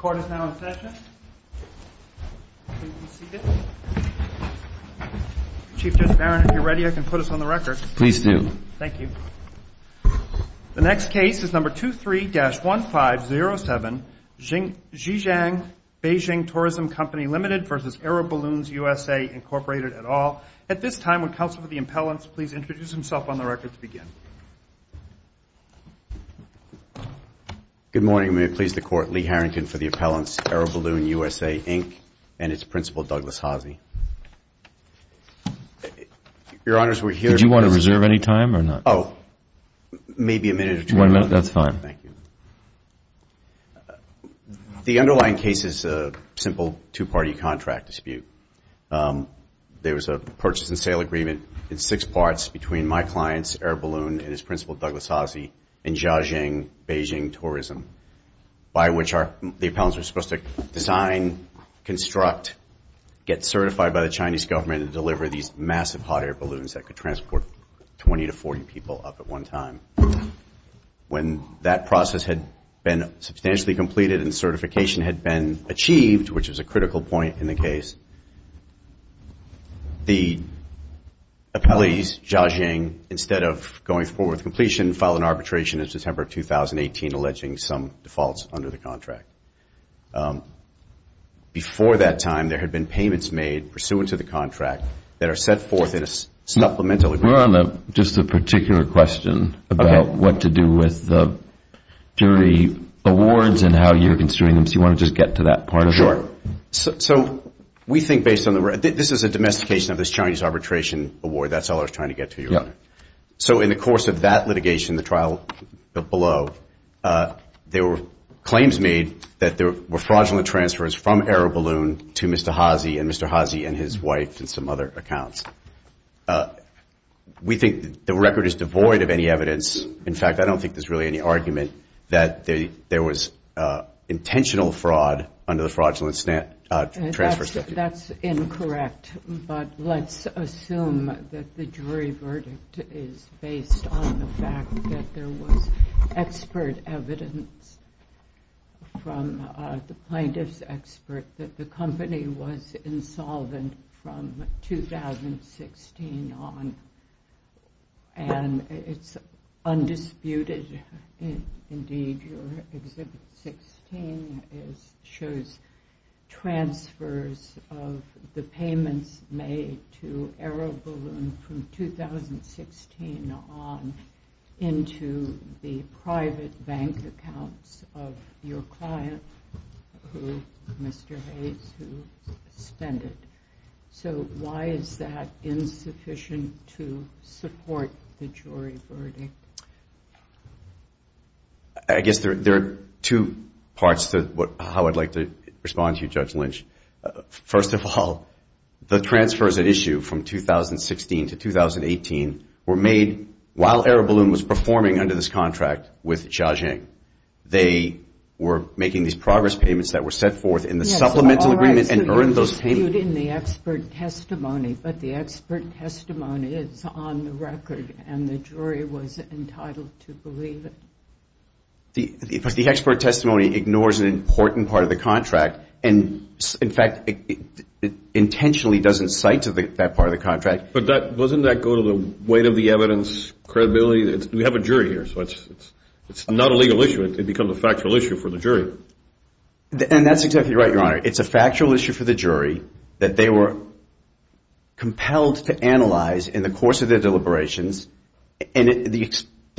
Court is now in session. Please be seated. Chief Judge Barron, if you're ready, I can put us on the record. Please do. Thank you. The next case is number 23-1507, Jiajing Beijing Tourism Company Limited v. Aero Balloons USA, Incorporated, et al. At this time, would counsel for the appellants please introduce himself on the record to begin. Good morning. May it please the Court, Lee Harrington for the appellants, Aero Balloon USA, Inc., and its principal, Douglas Haase. Your Honors, we're here... Did you want to reserve any time or not? Oh, maybe a minute or two. One minute, that's fine. Thank you. The underlying case is a simple two-party contract dispute. Um, there was a purchase and sale agreement in six parts between my clients, Aero Balloon, and its principal, Douglas Haase, and Jiajing Beijing Tourism, by which the appellants were supposed to design, construct, get certified by the Chinese government, and deliver these massive hot air balloons that could transport 20 to 40 people up at one time. When that process had been substantially completed and certification had been achieved, which was a critical point in the case, the appellees, Jiajing, instead of going forward with completion, filed an arbitration in September of 2018 alleging some defaults under the contract. Um, before that time, there had been payments made pursuant to the contract that are set forth in a supplemental agreement. We're on just a particular question about what to do with the jury awards and how you're construing them. so you want to just get to that part of it? Sure. So we think based on the... This is a domestication of this Chinese arbitration award. That's all I was trying to get to, Your Honor. So in the course of that litigation, the trial below, uh, there were claims made that there were fraudulent transfers from Aero Balloon to Mr. Haase and Mr. Haase and his wife and some other accounts. Uh, we think the record is devoid of any evidence. In fact, I don't think there's really any argument that there was uh, intentional fraud under the fraudulent uh, uh, transfer statute. That's incorrect, but let's assume that the jury verdict is based on the fact that there was expert evidence from uh, the plaintiff's expert that the company was insolvent from 2016 on. And it's undisputed. Indeed, your Exhibit 16 shows transfers of the payments made to Aero Balloon from 2016 on into the private bank accounts of your client, who Mr. Haase, who spent it. So why is that insufficient to support the jury verdict? I guess there are two parts to how I'd like to respond to you, Judge Lynch. Uh, first of all, the transfers at issue from 2016 to 2018 were made while Aero Balloon was performing under this contract with Jiajing. They were making these progress payments that were set forth in the supplemental agreement and earned those payments. You're disputing the expert testimony, but the expert testimony is on the record and the jury was entitled to believe it. The expert testimony ignores an important part of the contract and, in fact, it intentionally doesn't cite to that part of the contract. But doesn't that go to the weight of the evidence, credibility? We have a jury here, so it's not a legal issue. It becomes a factual issue for the jury. And that's exactly right, Your Honor. It's a factual issue for the jury that they were compelled to analyze in the course of their deliberations. And the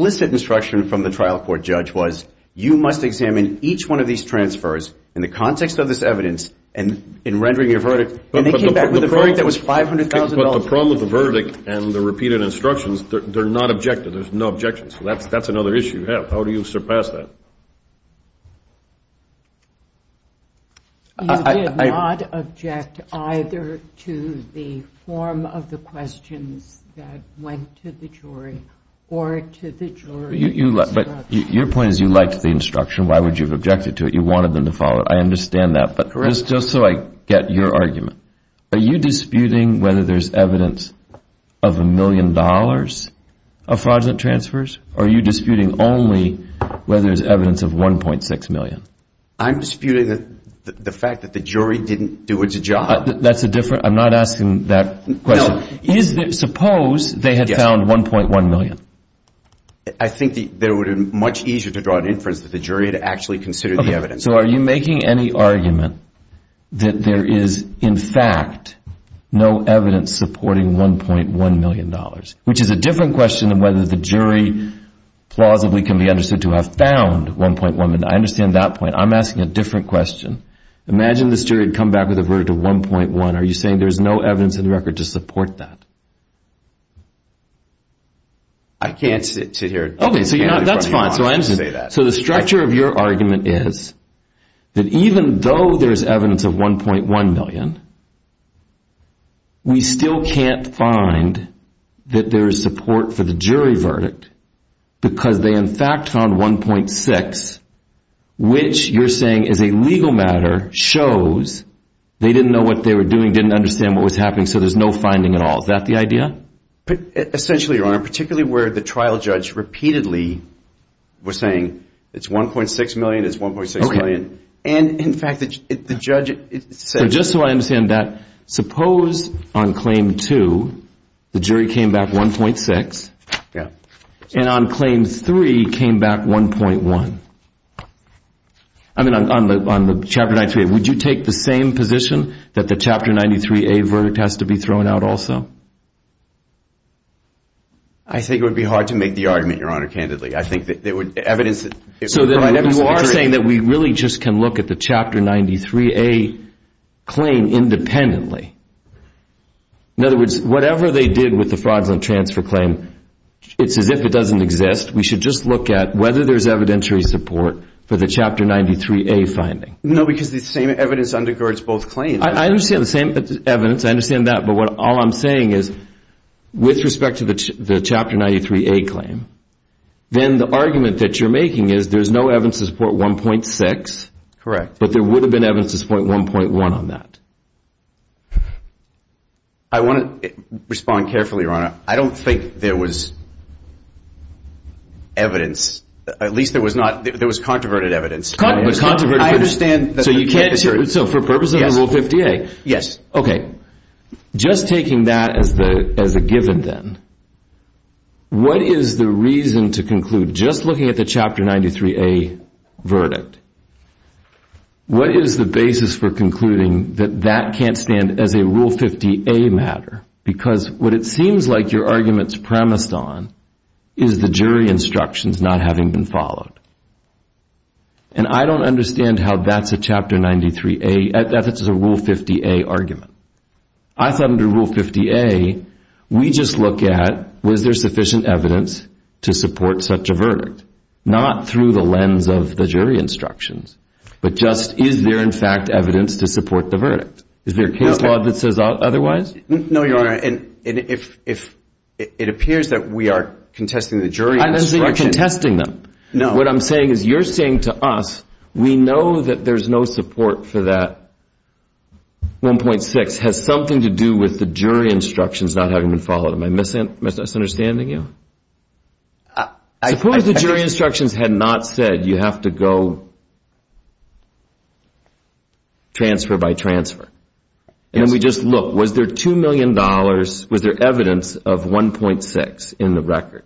explicit instruction from the trial court judge was, you must examine each one of these transfers in the context of this evidence and in rendering your verdict. And they came back with a verdict that was $500,000. But the problem with the verdict and the repeated instructions, they're not objective. There's no objections. So that's another issue you have. How do you surpass that? You did not object either to the form of the questions that went to the jury or to the jury. But your point is you liked the instruction. Why would you have objected to it? You wanted them to follow it. I understand that. But just so I get your argument, are you disputing whether there's evidence of a million dollars of fraudulent transfers? Or are you disputing only whether there's evidence of 1.6 million? I'm disputing the fact that the jury didn't do its job. Uh, that's a different, I'm not asking that question. Suppose they had found $1.1 million. I think that it would have been much easier to draw an inference that the jury had actually considered the evidence. So are you making any argument that there is, in fact, no evidence supporting $1.1 million, which is a different question than whether the jury plausibly can be understood to have found 1.1 million. I understand that point. I'm asking a different question. Imagine this jury had come back with a verdict of $1.1. Are you saying there's no evidence in the record to support that? I can't sit here. Okay, so that's fine. So I'm just so the structure of your argument is that even though there's evidence of 1.1 million, we still can't find that there is support for the jury verdict because they, in fact, found $1.6, which you're saying is a legal matter, shows they didn't know what they were doing, didn't understand what was happening, so there's no finding at all. Is that the idea? Essentially, Your Honor, particularly where the trial judge repeatedly was saying it's 1.6 million, it's $1.6 million, and, in fact, the judge said... So just so I understand that, suppose on Claim 2 the jury came back $1.6, and on Claim 3 came back $1.1. I mean, on the Chapter 93A, would you take the same position that the Chapter 93A verdict has to be thrown out also? I think it would be hard to make the argument, Your Honor, candidly. I think that there would be evidence that... So then you are saying that we really just can look at the Chapter 93A claim independently. In other words, whatever they did with the fraudulent transfer claim, it's as if it doesn't exist. We should just look at whether there's evidentiary support for the Chapter 93A finding. No, because the same evidence undergirds both claims. I understand the same evidence. I understand that. But what all I'm saying is, with respect to the Chapter 93A claim, then the argument that you're making is there's no evidence to support 1.6. Correct. But there would have been evidence to support 1.1 on that. I want to eh, respond carefully, Your Honor. I don't think there was evidence. At least there was not. There was controverted evidence. I understand. That. So you can't... So for purposes of Rule 50A. Yes. Okay. Just taking that as the as a given then, what is the reason to conclude, just looking at the Chapter 93A verdict, what is the basis for concluding that that can't stand as a Rule 50A matter? Because what it seems like your argument's premised on is the jury instructions not having been followed. And I don't understand how that's a Chapter 93A, that's a Rule 50A argument. I thought under Rule 50A, we just look at, was there sufficient evidence to support such a verdict? Not through the lens of the jury instructions, but just is there, in fact, evidence to support the verdict? Is there a case uh, law that says otherwise? No, Your Honor. And if if it appears that we are contesting the jury instructions... I don't think you're contesting them. No. What I'm saying is you're saying to us, we know that there's no support for that 1.6 has something to do with the jury instructions not having been followed. Am I misunderstanding you? Uh, Suppose the jury instructions had not said you have to go transfer by transfer. And then we just look, was there $2 million, was there evidence of 1.6 in the record?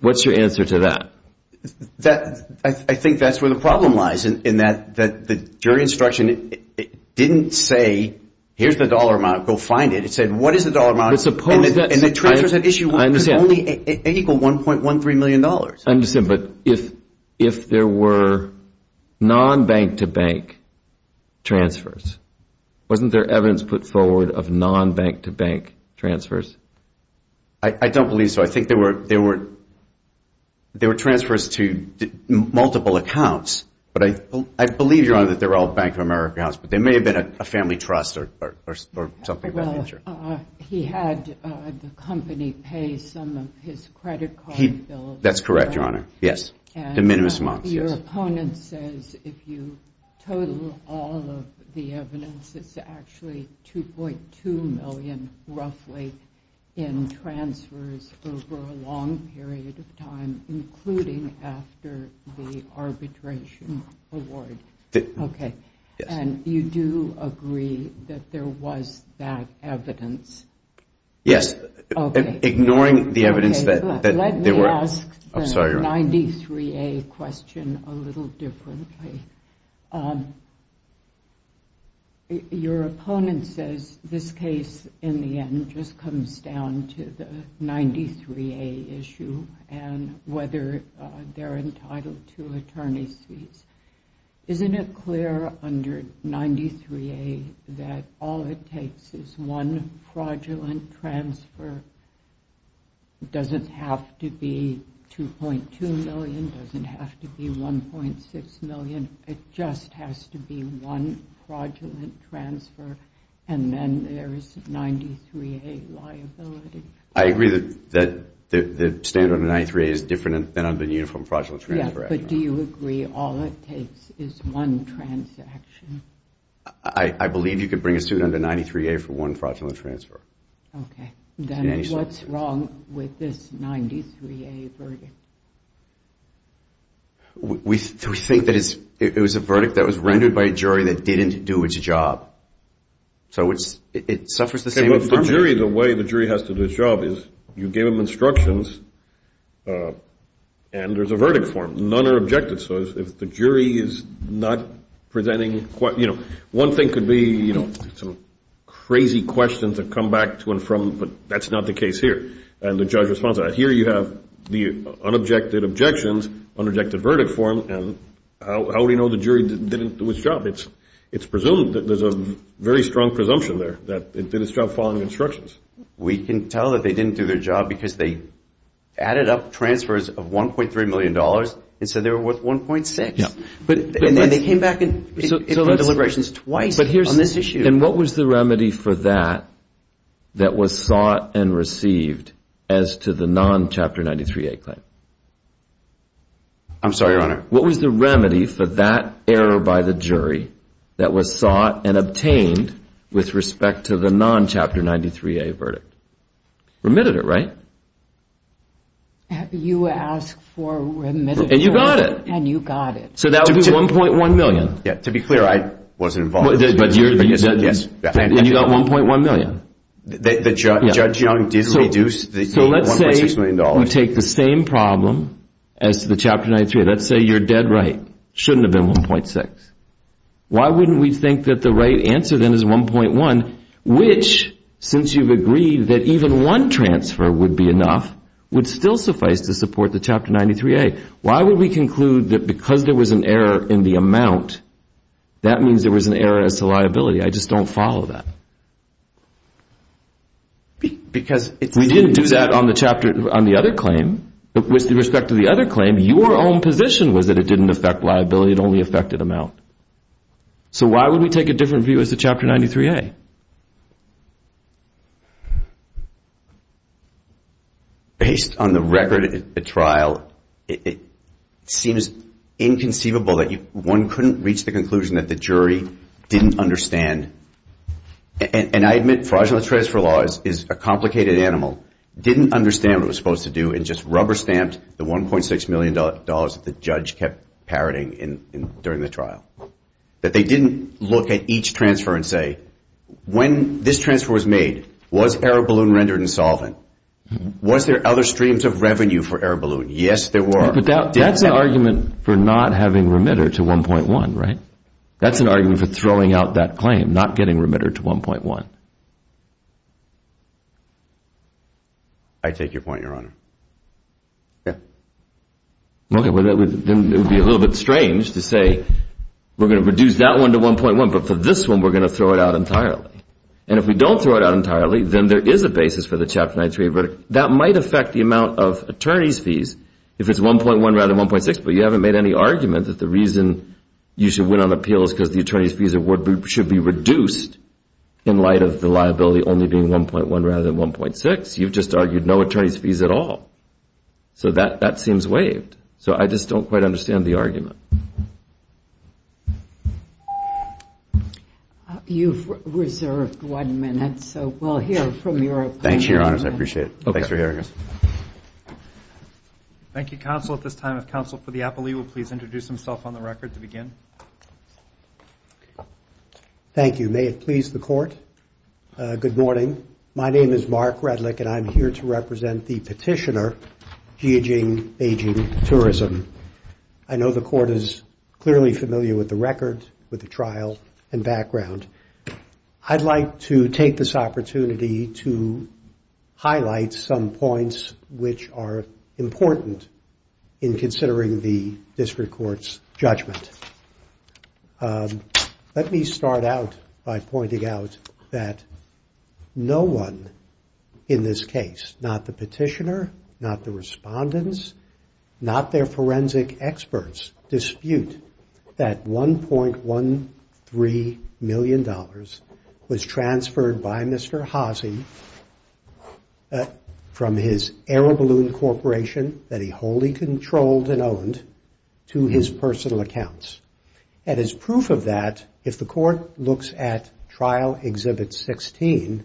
What's your answer to that? I think that's where the problem lies, in that the jury instruction didn't say, here's the dollar amount, go find it. It said, what is the dollar amount? And the transfers at issue could only equal $1.13 million. I understand, but if if there were non-bank-to-bank transfers, wasn't there evidence put forward of non-bank-to-bank transfers? I don't believe so. I think there were there were there were transfers to multiple accounts. But I believe, Your Honor, that they're all Bank of America accounts. But they may have been a family trust or something of that nature. Well, he had uh, the company pay some of his credit card bills. That's correct, Your Honor. Yes. De minimis uh, amounts, yes. Your opponent says if you total all of the evidence, it's actually 2.2 million, roughly. In transfers over a long period of time, including after the arbitration award. Okay. And you do agree that there was that evidence? Yes. Ignoring the evidence that there were. Let me ask the 93A question a little differently. Um, Your opponent says this case, in the end, just comes down to the 93A issue and whether uh, they're entitled to attorney's fees. Isn't it clear under 93A that all it takes is one fraudulent transfer? It doesn't have to be 2.2 million, doesn't have to be 1.6 million. It just has to be one fraudulent transfer, and then there's 93A liability. I agree that the standard under 93A is different than under the Uniform Fraudulent Transfer Act. But do you agree all it takes is one transaction? I believe you could bring a suit under 93A for one fraudulent transfer. Okay. Then what's wrong with this 93A verdict? We think that it was a verdict that was rendered by a jury that didn't do its job. So it suffers the same infirmity. The jury, the way the jury has to do its job is you give them instructions uh, and there's a verdict form. None are objected. So if the jury is not presenting, you know, one thing could be, you know, some crazy questions that come back to and from, but that's not the case here. And the judge responds to that. Here you have the unobjected objections, unobjected verdict form, and how do we know the jury didn't do its job? It's presumed that there's a very strong presumption there that it did its job following instructions. We can tell that they didn't do their job because they added up transfers of $1.3 million and said they were worth $1.6. And then they came back in deliberations twice on this issue. And what was the remedy for that that was sought and received as to the non-Chapter 93A claim? I'm sorry, Your Honor. What was the remedy for that error by the jury that was sought and obtained with respect to the non-Chapter 93A verdict? Remitted it, right? You asked for remitted. And you got it. And you got it. So that would be 1.1 million. Yeah, to be clear, I wasn't involved. But yes, and you got $1.1 million. Judge Young did reduce the $1.6 million. So let's say we take the same problem as to the Chapter 93A. Let's say you're dead right. Shouldn't have been $1.6. Why wouldn't we think that the right answer then is $1.1, which, since you've agreed that even one transfer would be enough, would still suffice to support the Chapter 93A? Why would we conclude that because there was an error in the amount, that means there was an error as to liability? I just don't follow that. Because it's... We didn't do that on the chapter on the other claim. With respect to the other claim, your own position was that it didn't affect liability. It only affected amount. So why would we take a different view as to Chapter 93A? Based on the record at trial, it seems inconceivable that one couldn't reach the conclusion that the jury didn't understand. And I admit fraudulent transfer law is a complicated animal. Didn't understand what it was supposed to do and just rubber-stamped the $1.6 million that the judge kept parroting during the trial. That they didn't look at each transfer and say, when this transfer was made, was Aero Balloon rendered insolvent? Was there other streams of revenue for Aero Balloon? Yes, there were. But that's an argument for not having remittitur to 1.1, right? That's an argument for throwing out that claim, not getting remittitur to 1.1. I take your point, Your Honor. Yeah. Okay, well, then it would be a little bit strange to say, we're going to reduce that one to 1.1, but for this one, we're going to throw it out entirely. And if we don't throw it out entirely, then there is a basis for the Chapter 93A verdict. That might affect the amount of attorney's fees if it's 1.1 rather than 1.6, but you haven't made any argument that the reason you should win on appeal is because the attorney's fees award should be reduced in light of the liability only being 1.1 rather than 1.6. You've just argued no attorney's fees at all. So that seems waived. So I just don't quite understand the argument. You've reserved one minute, so we'll hear from your opponent. Thank you, Your Honors. I appreciate it. Thanks for hearing us. Thank you, counsel. At this time, if counsel for the appellee will please introduce himself on the record to begin. Thank you. May it please the Court. Uh, good morning. My name is Mark Redlich, and I'm here to represent the petitioner, Jiajing Beijing Tourism. I know the Court is clearly familiar with the record, with the trial and background. I'd like to take this opportunity to highlight some points which are important in considering the district court's judgment. Um, let me start out by pointing out that no one in this case, not the petitioner, not the respondents, not their forensic experts, dispute that $1.13 million was transferred by Mr. Haase uh, from his Aero Balloon Corporation that he wholly controlled and owned to his personal accounts. And as proof of that, if the Court looks at Trial Exhibit 16,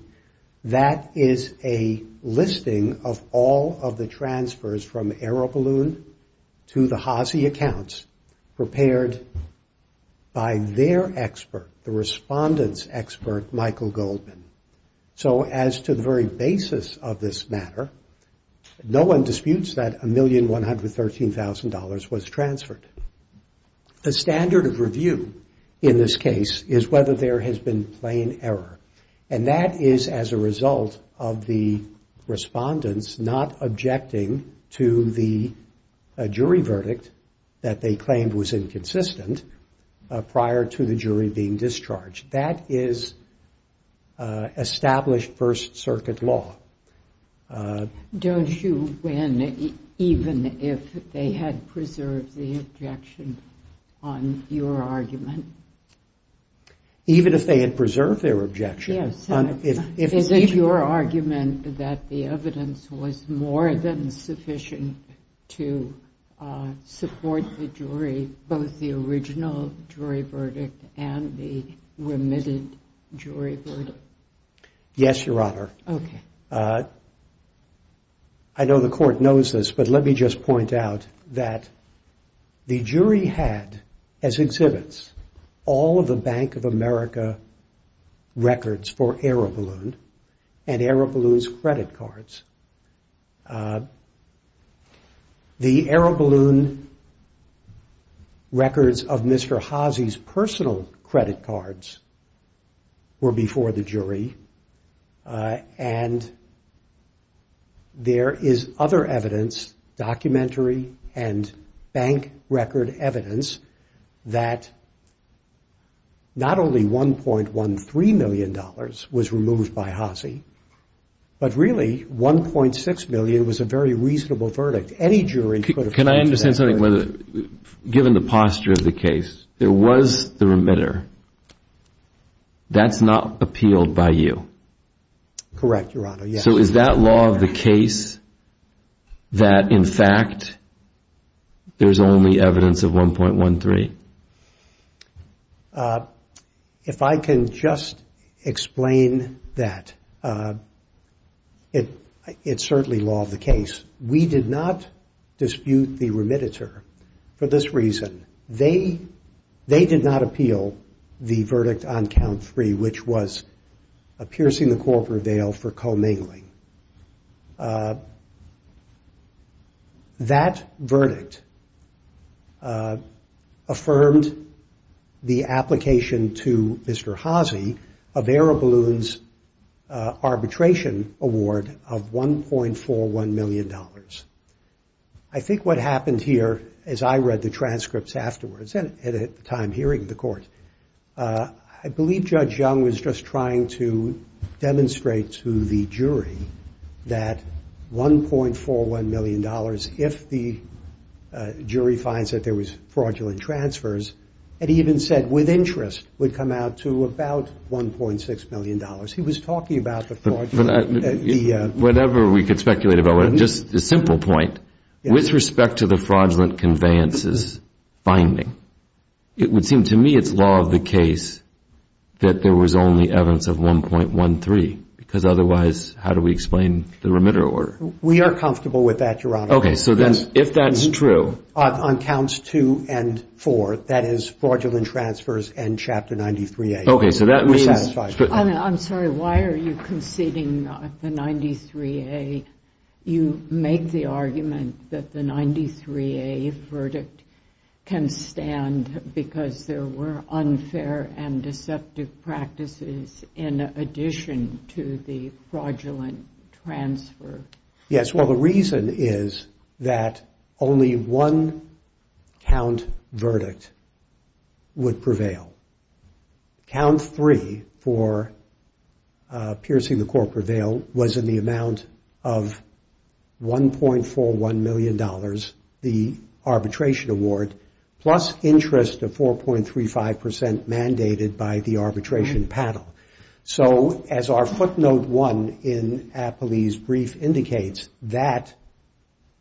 that is a listing of all of the transfers from Aero Balloon to the Haase accounts prepared by their expert, the respondent's expert, Michael Goldman. So as to the very basis of this matter, no one disputes that $1,113,000 was transferred. The standard of review in this case is whether there has been plain error. And that is as a result of the respondents not objecting to the uh, jury verdict that they claimed was inconsistent Uh, prior to the jury being discharged. That is uh, established First Circuit law. Uh, Don't you win even if they had preserved the objection on your argument? Even if they had preserved their objection? Yes. Is it your argument that the evidence was more than sufficient to support the jury, both the original jury verdict and the remitted jury verdict? Yes, Your Honor. Okay. Uh, I know the Court knows this, but let me just point out that the jury had as exhibits all of the Bank of America records for Aero Balloon and Aero Balloon's credit cards. Uh, The Aero Balloon records of Mr. Haase's personal credit cards were before the jury. Uh, and there is other evidence, documentary and bank record evidence, that not only $1.13 million was removed by Haase, but really 1.6 million was a very reasonable verdict. Any jury could have... come to that verdict. Can I understand something? Given the posture of the case, there was the remittitur. That's not appealed by you? Correct, Your Honor, yes. So is that law of the case that, in fact, there's only evidence of $1.13? Uh, if I can just explain that, uh, it's certainly law of the case. We did not dispute the remittitur for this reason. They they did not appeal the verdict on count three, which was piercing the corporate veil for commingling. Uh, that verdict uh, affirmed the application to Mr. Haase of Aero Balloon's Uh, arbitration award of $1.41 million. I think what happened here, as I read the transcripts afterwards, and at the time hearing the court, uh, I believe Judge Young was just trying to demonstrate to the jury that $1.41 million, if the uh, jury finds that there was fraudulent transfers, and he even said with interest, would come out to about $1.6 million. He was talking about the fraudulent... Uh, uh, uh, whatever we could speculate about, mm-hmm. just a simple point. With respect to the fraudulent conveyances finding, it would seem to me it's law of the case that there was only evidence of 1.13? Because otherwise, how do we explain the remittitur order? We are comfortable with that, Your Honor. Okay, so then if that's mm-hmm. true. On counts two and four, that is fraudulent transfers and Chapter 93A. Okay, so that means. We're satisfied. I'm sorry, why are you conceding the 93A? You make the argument that the 93A verdict can stand because there were unfair and deceptive practices in addition to the fraudulent transfer. Yes, well, the reason is that only one count verdict would prevail. Count three for uh, piercing the corporate veil was in the amount of $1.41 million, the arbitration award, plus interest of 4.35% mandated by the arbitration mm-hmm. panel. So as our footnote one in Appellee's brief indicates, that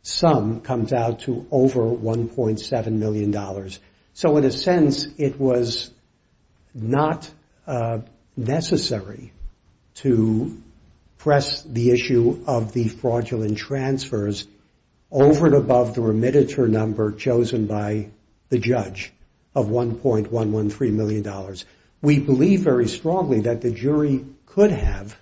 sum comes out to over $1.7 million. So in a sense, it was not uh, necessary to press the issue of the fraudulent transfers over and above the remittitur number chosen by the judge of $1.113 million. We believe very strongly that the jury could have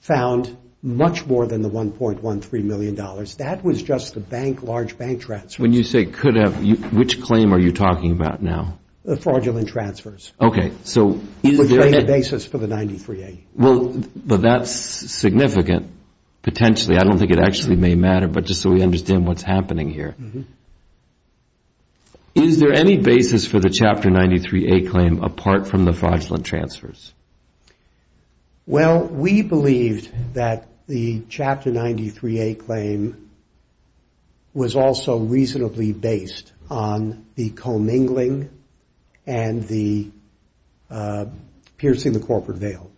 found much more than the $1.13 million. That was just the bank, large bank transfer. When you say could have, which claim are you talking about now? The fraudulent transfers. Okay, so is there. Which made the basis for the 93A. Well, but that's significant, potentially. I don't think it actually may matter, but just so we understand what's happening here. Mm-hmm. Is there any basis for the Chapter 93A claim apart from the fraudulent transfers? Well, we believed that the Chapter 93A claim was also reasonably based on the commingling and the uh, piercing the corporate veil.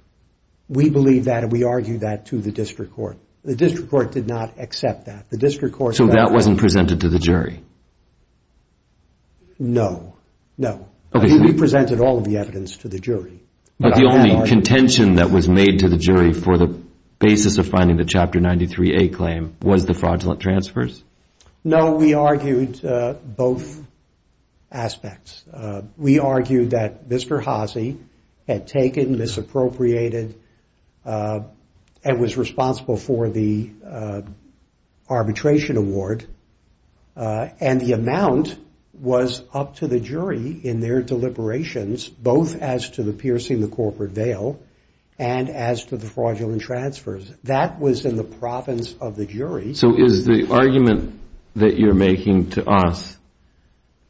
We believe that and we argued that to the district court. The district court did not accept that. The district court So that wasn't presented to the jury? No, no. We presented all of the evidence to the jury. But the only contention that was made to the jury for the basis of finding the Chapter 93A claim was the fraudulent transfers? No, we argued uh, both aspects. Uh, we argued that Mr. Haase had taken, misappropriated, uh, and was responsible for the arbitration award. And the amount was up to the jury in their deliberations, both as to the piercing the corporate veil and as to the fraudulent transfers. That was in the province of the jury. So is the argument that you're making to us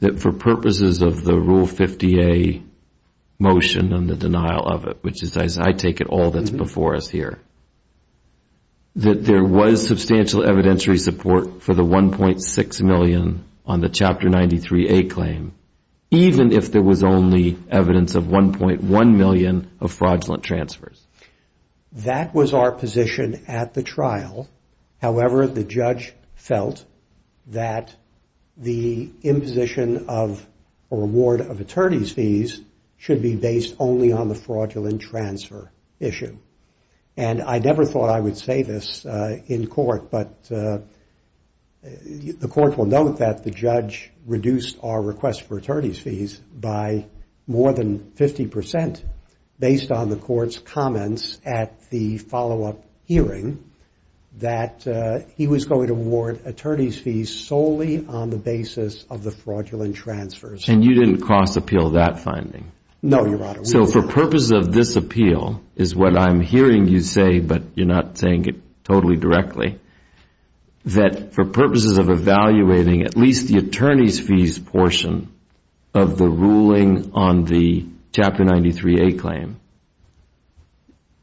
that for purposes of the Rule 50A motion and the denial of it, which is, as I take it, all that's mm-hmm. before us here, that there was substantial evidentiary support for the $1.6 million on the Chapter 93A claim, even if there was only evidence of 1.1 million of fraudulent transfers? That was our position at the trial. However, the judge felt that the imposition of a reward of attorney's fees should be based only on the fraudulent transfer issue. And I never thought I would say this uh, in court, but uh, the court will note that the judge reduced our request for attorney's fees by more than 50% based on the court's comments at the follow-up hearing that uh, he was going to award attorney's fees solely on the basis of the fraudulent transfers. And you didn't cross-appeal that finding? No, Your Honor. So for purposes of this appeal, is what I'm hearing you say, but you're not saying it totally directly, that for purposes of evaluating at least the attorney's fees portion of the ruling on the Chapter 93A claim,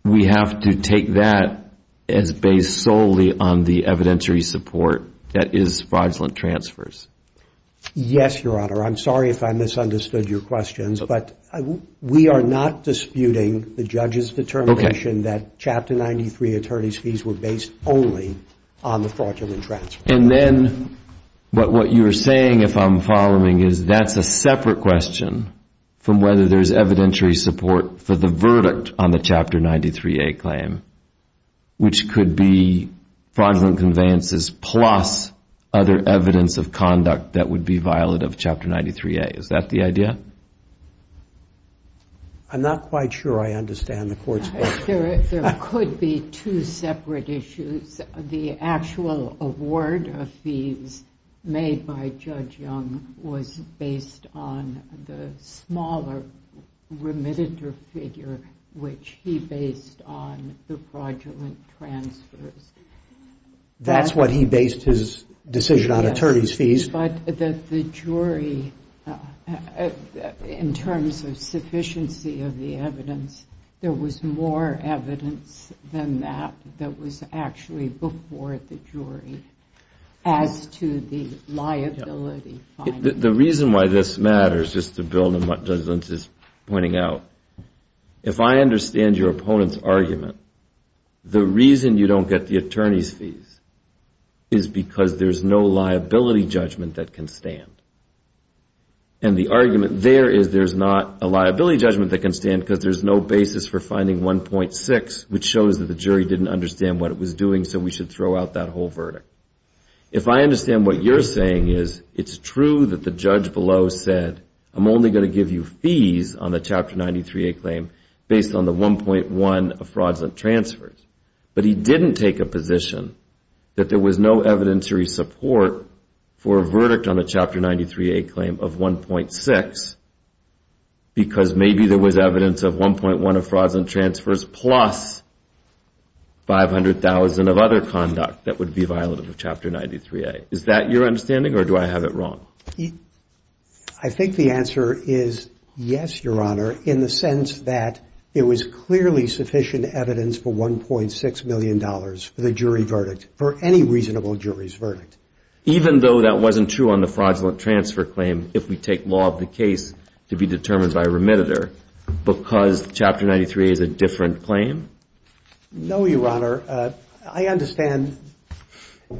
we have to take that as based solely on the evidentiary support that is fraudulent transfers? Yes, Your Honor. I'm sorry if I misunderstood your questions, but we are not disputing the judge's determination that Chapter 93 attorney's fees were based only on the fraudulent transfer. And then what what you're saying, if I'm following, is that's a separate question from whether there's evidentiary support for the verdict on the Chapter 93A claim, which could be fraudulent conveyances plus other evidence of conduct that would be violative of Chapter 93A. Is that the idea? I'm not quite sure I understand the Court's question. There could be two separate issues. The actual award of fees made by Judge Young was based on the smaller remitted figure, which he based on the fraudulent transfers. That's what he based his decision on, attorney's fees. But the jury, uh, Uh, in terms of sufficiency of the evidence, there was more evidence than that that was actually before the jury as to the liability finding. The reason why this matters, just to build on what Judge Lynch is pointing out, if I understand your opponent's argument, the reason you don't get the attorney's fees is because there's no liability judgment that can stand. And the argument there is there's not a liability judgment that can stand because there's no basis for finding 1.6, which shows that the jury didn't understand what it was doing, so we should throw out that whole verdict. If I understand what you're saying is it's true that the judge below said, I'm only going to give you fees on the Chapter 93A claim based on the 1.1 of fraudulent transfers. But he didn't take a position that there was no evidentiary support for a verdict on the Chapter 93A claim of 1.6 because maybe there was evidence of 1.1 of fraudulent transfers plus 500,000 of other conduct that would be violative of Chapter 93A. Is that your understanding or do I have it wrong? I think the answer is yes, Your Honor, in the sense that there was clearly sufficient evidence for $1.6 million for the jury verdict, for any reasonable jury's verdict. Even though that wasn't true on the fraudulent transfer claim, if we take law of the case to be determined by remittitur, because Chapter 93A is a different claim? No, Your Honor. Uh, I understand, uh,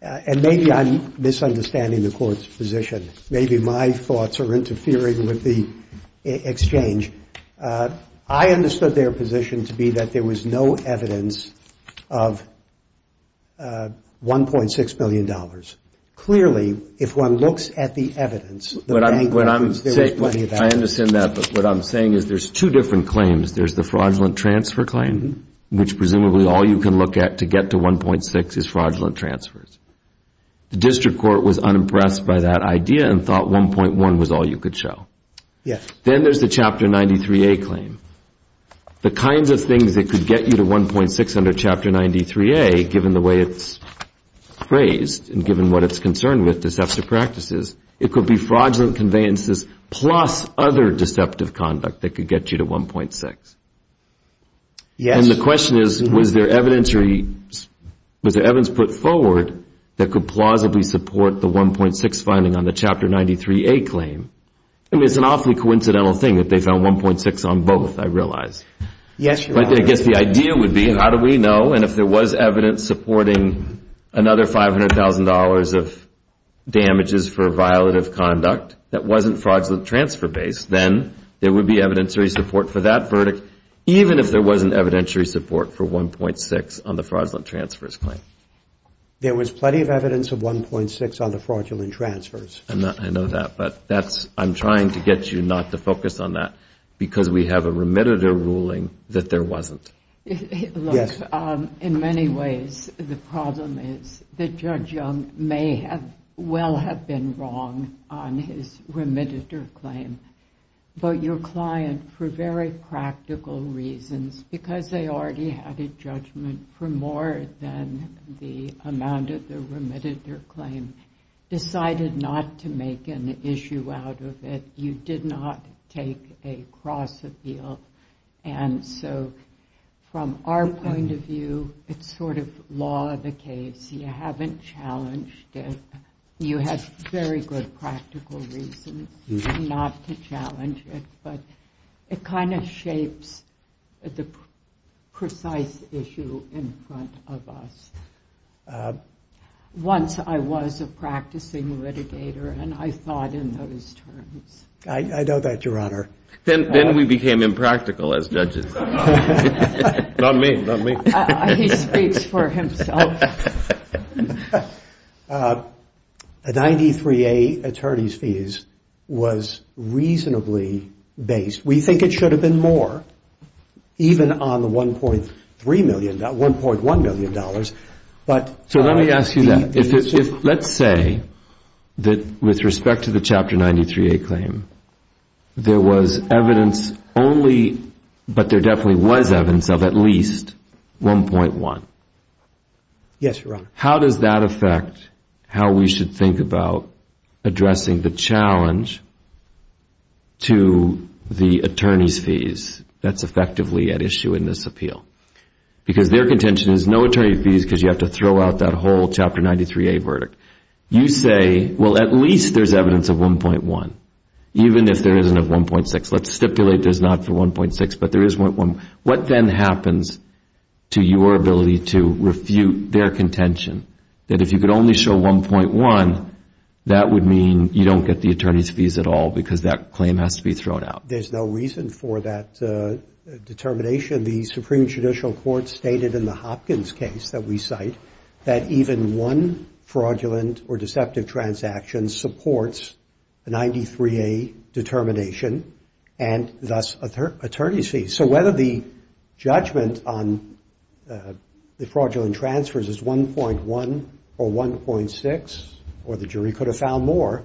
and maybe I'm misunderstanding the Court's position. Maybe my thoughts are interfering with the uh, exchange. I understood their position to be that there was no evidence of $1.6 million. Clearly, if one looks at the evidence, the bank records, there was plenty of evidence. I understand that, but what I'm saying is there's two different claims. There's the fraudulent transfer claim, mm-hmm. which presumably all you can look at to get to 1.6 is fraudulent transfers. The district court was unimpressed by that idea and thought 1.1 was all you could show. Yes. Then there's the Chapter 93A claim. The kinds of things that could get you to 1.6 under Chapter 93A, given the way it's phrased and given what it's concerned with, deceptive practices, it could be fraudulent conveyances plus other deceptive conduct that could get you to 1.6. Yes. And the question is, mm-hmm. was there evidence put forward that could plausibly support the 1.6 finding on the Chapter 93A claim? I mean, it's an awfully coincidental thing that they found 1.6 on both, I realize. Yes, Your Honor. But I guess the idea would be, how do we know? And if there was evidence supporting another $500,000 of damages for violative conduct that wasn't fraudulent transfer based, then there would be evidentiary support for that verdict, even if there wasn't evidentiary support for 1.6 on the fraudulent transfers claim. There was plenty of evidence of 1.6 on the fraudulent transfers. I know that, but I'm trying to get you not to focus on that because we have a remittitur ruling that there wasn't. Look, um, in many ways, the problem is that Judge Young may well have been wrong on his remittitur claim, but your client, for very practical reasons, because they already had a judgment for more than the amount of the remittitur claim, decided not to make an issue out of it. You did not take a cross appeal. And so from our point of view, it's sort of law of the case. You haven't challenged it. You had very good practical reasons mm-hmm. not to challenge it, but it kind of shapes the precise issue in front of us. Uh, once I was a practicing litigator and I thought in those terms. I know that, Your Honor. Then then uh, we became impractical as judges. Not me, not me. Uh, uh, he speaks for himself. A 93A attorney's fees was reasonably based. We think it should have been more, even on the $1.3 million, $1.1 million. But... So let me ask you that. If, if, let's say that with respect to the Chapter 93A claim, there was evidence only, but there definitely was evidence of at least 1.1. Yes, Your Honor. How does that affect how we should think about addressing the challenge to the attorney's fees that's effectively at issue in this appeal? Because their contention is no attorney fees because you have to throw out that whole Chapter 93A verdict. You say, well, at least there's evidence of 1.1, even if there isn't of 1.6. Let's stipulate there's not for 1.6, but there is 1.1. What then happens to your ability to refute their contention that if you could only show 1.1, that would mean you don't get the attorney's fees at all because that claim has to be thrown out? There's no reason for that uh, determination. The Supreme Judicial Court stated in the Hopkins case that we cite that even one fraudulent or deceptive transaction supports a 93A determination and thus attorney's fees. So whether the judgment on uh, the fraudulent transfers is 1.1 or 1.6, or the jury could have found more,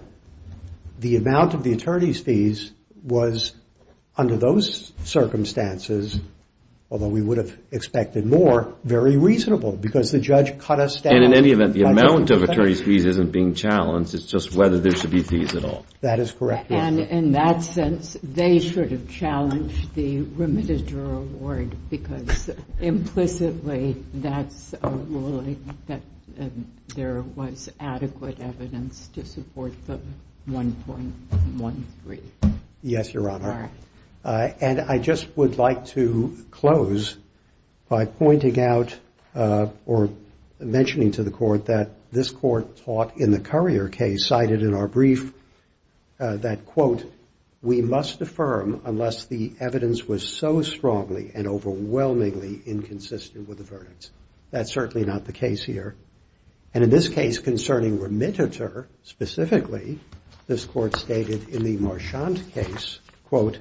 the amount of the attorney's fees was, under those circumstances, although we would have expected more, very reasonable because the judge cut us down. And in any event, the amount of attorney's fees isn't being challenged. It's just whether there should be fees at all. That is correct. And in that sense, they should have challenged the remitted award because implicitly that's a ruling that um, there was adequate evidence to support the 1.13. Yes, Your Honor. Uh, and I just would like to close by pointing out uh, or mentioning to the Court that this Court taught in the Currier case cited in our brief uh, that, quote, we must affirm unless the evidence was so strongly and overwhelmingly inconsistent with the verdicts. That's certainly not the case here. And in this case concerning remittitur specifically, this Court stated in the Marchand case, quote,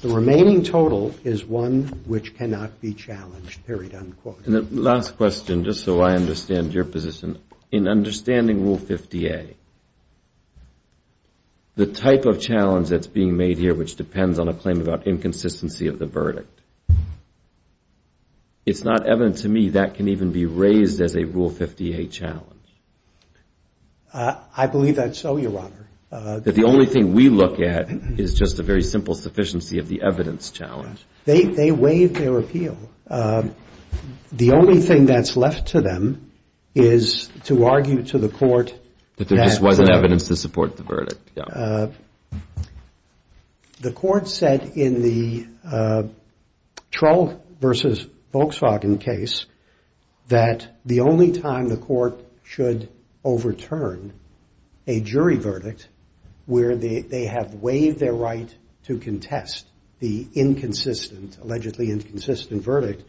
the remaining total is one which cannot be challenged, period, unquote. And the last question, just so I understand your position. In understanding Rule 50A, the type of challenge that's being made here, which depends on a claim about inconsistency of the verdict, it's not evident to me that can even be raised as a Rule 50A challenge. Uh, I believe that's so, Your Honor. Uh, that the only thing we look at is just a very simple sufficiency of the evidence challenge. They waived their appeal. Um, the only thing that's left to them is to argue to the Court that there just wasn't uh, evidence to support the verdict. Uh, the Court said in the Trull versus Volkswagen case that the only time the Court should overturn a jury verdict where they have waived their right to contest the inconsistent, allegedly inconsistent verdict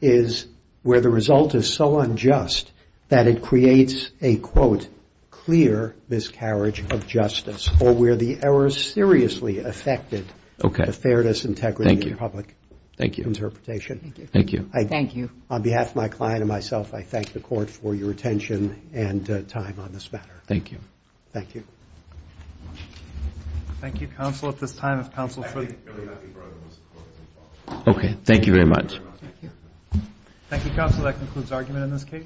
is where the result is so unjust that it creates a, quote, clear miscarriage of justice or where the error seriously affected the fairness, integrity, and public interpretation. Thank you. Thank you. On behalf of my client and myself, I thank the Court for your attention and uh, time on this matter. Thank you. Thank you. Thank you, Counsel. At this time, if Counsel for the Okay. Thank you very much. Thank you, Counsel. That concludes argument in this case.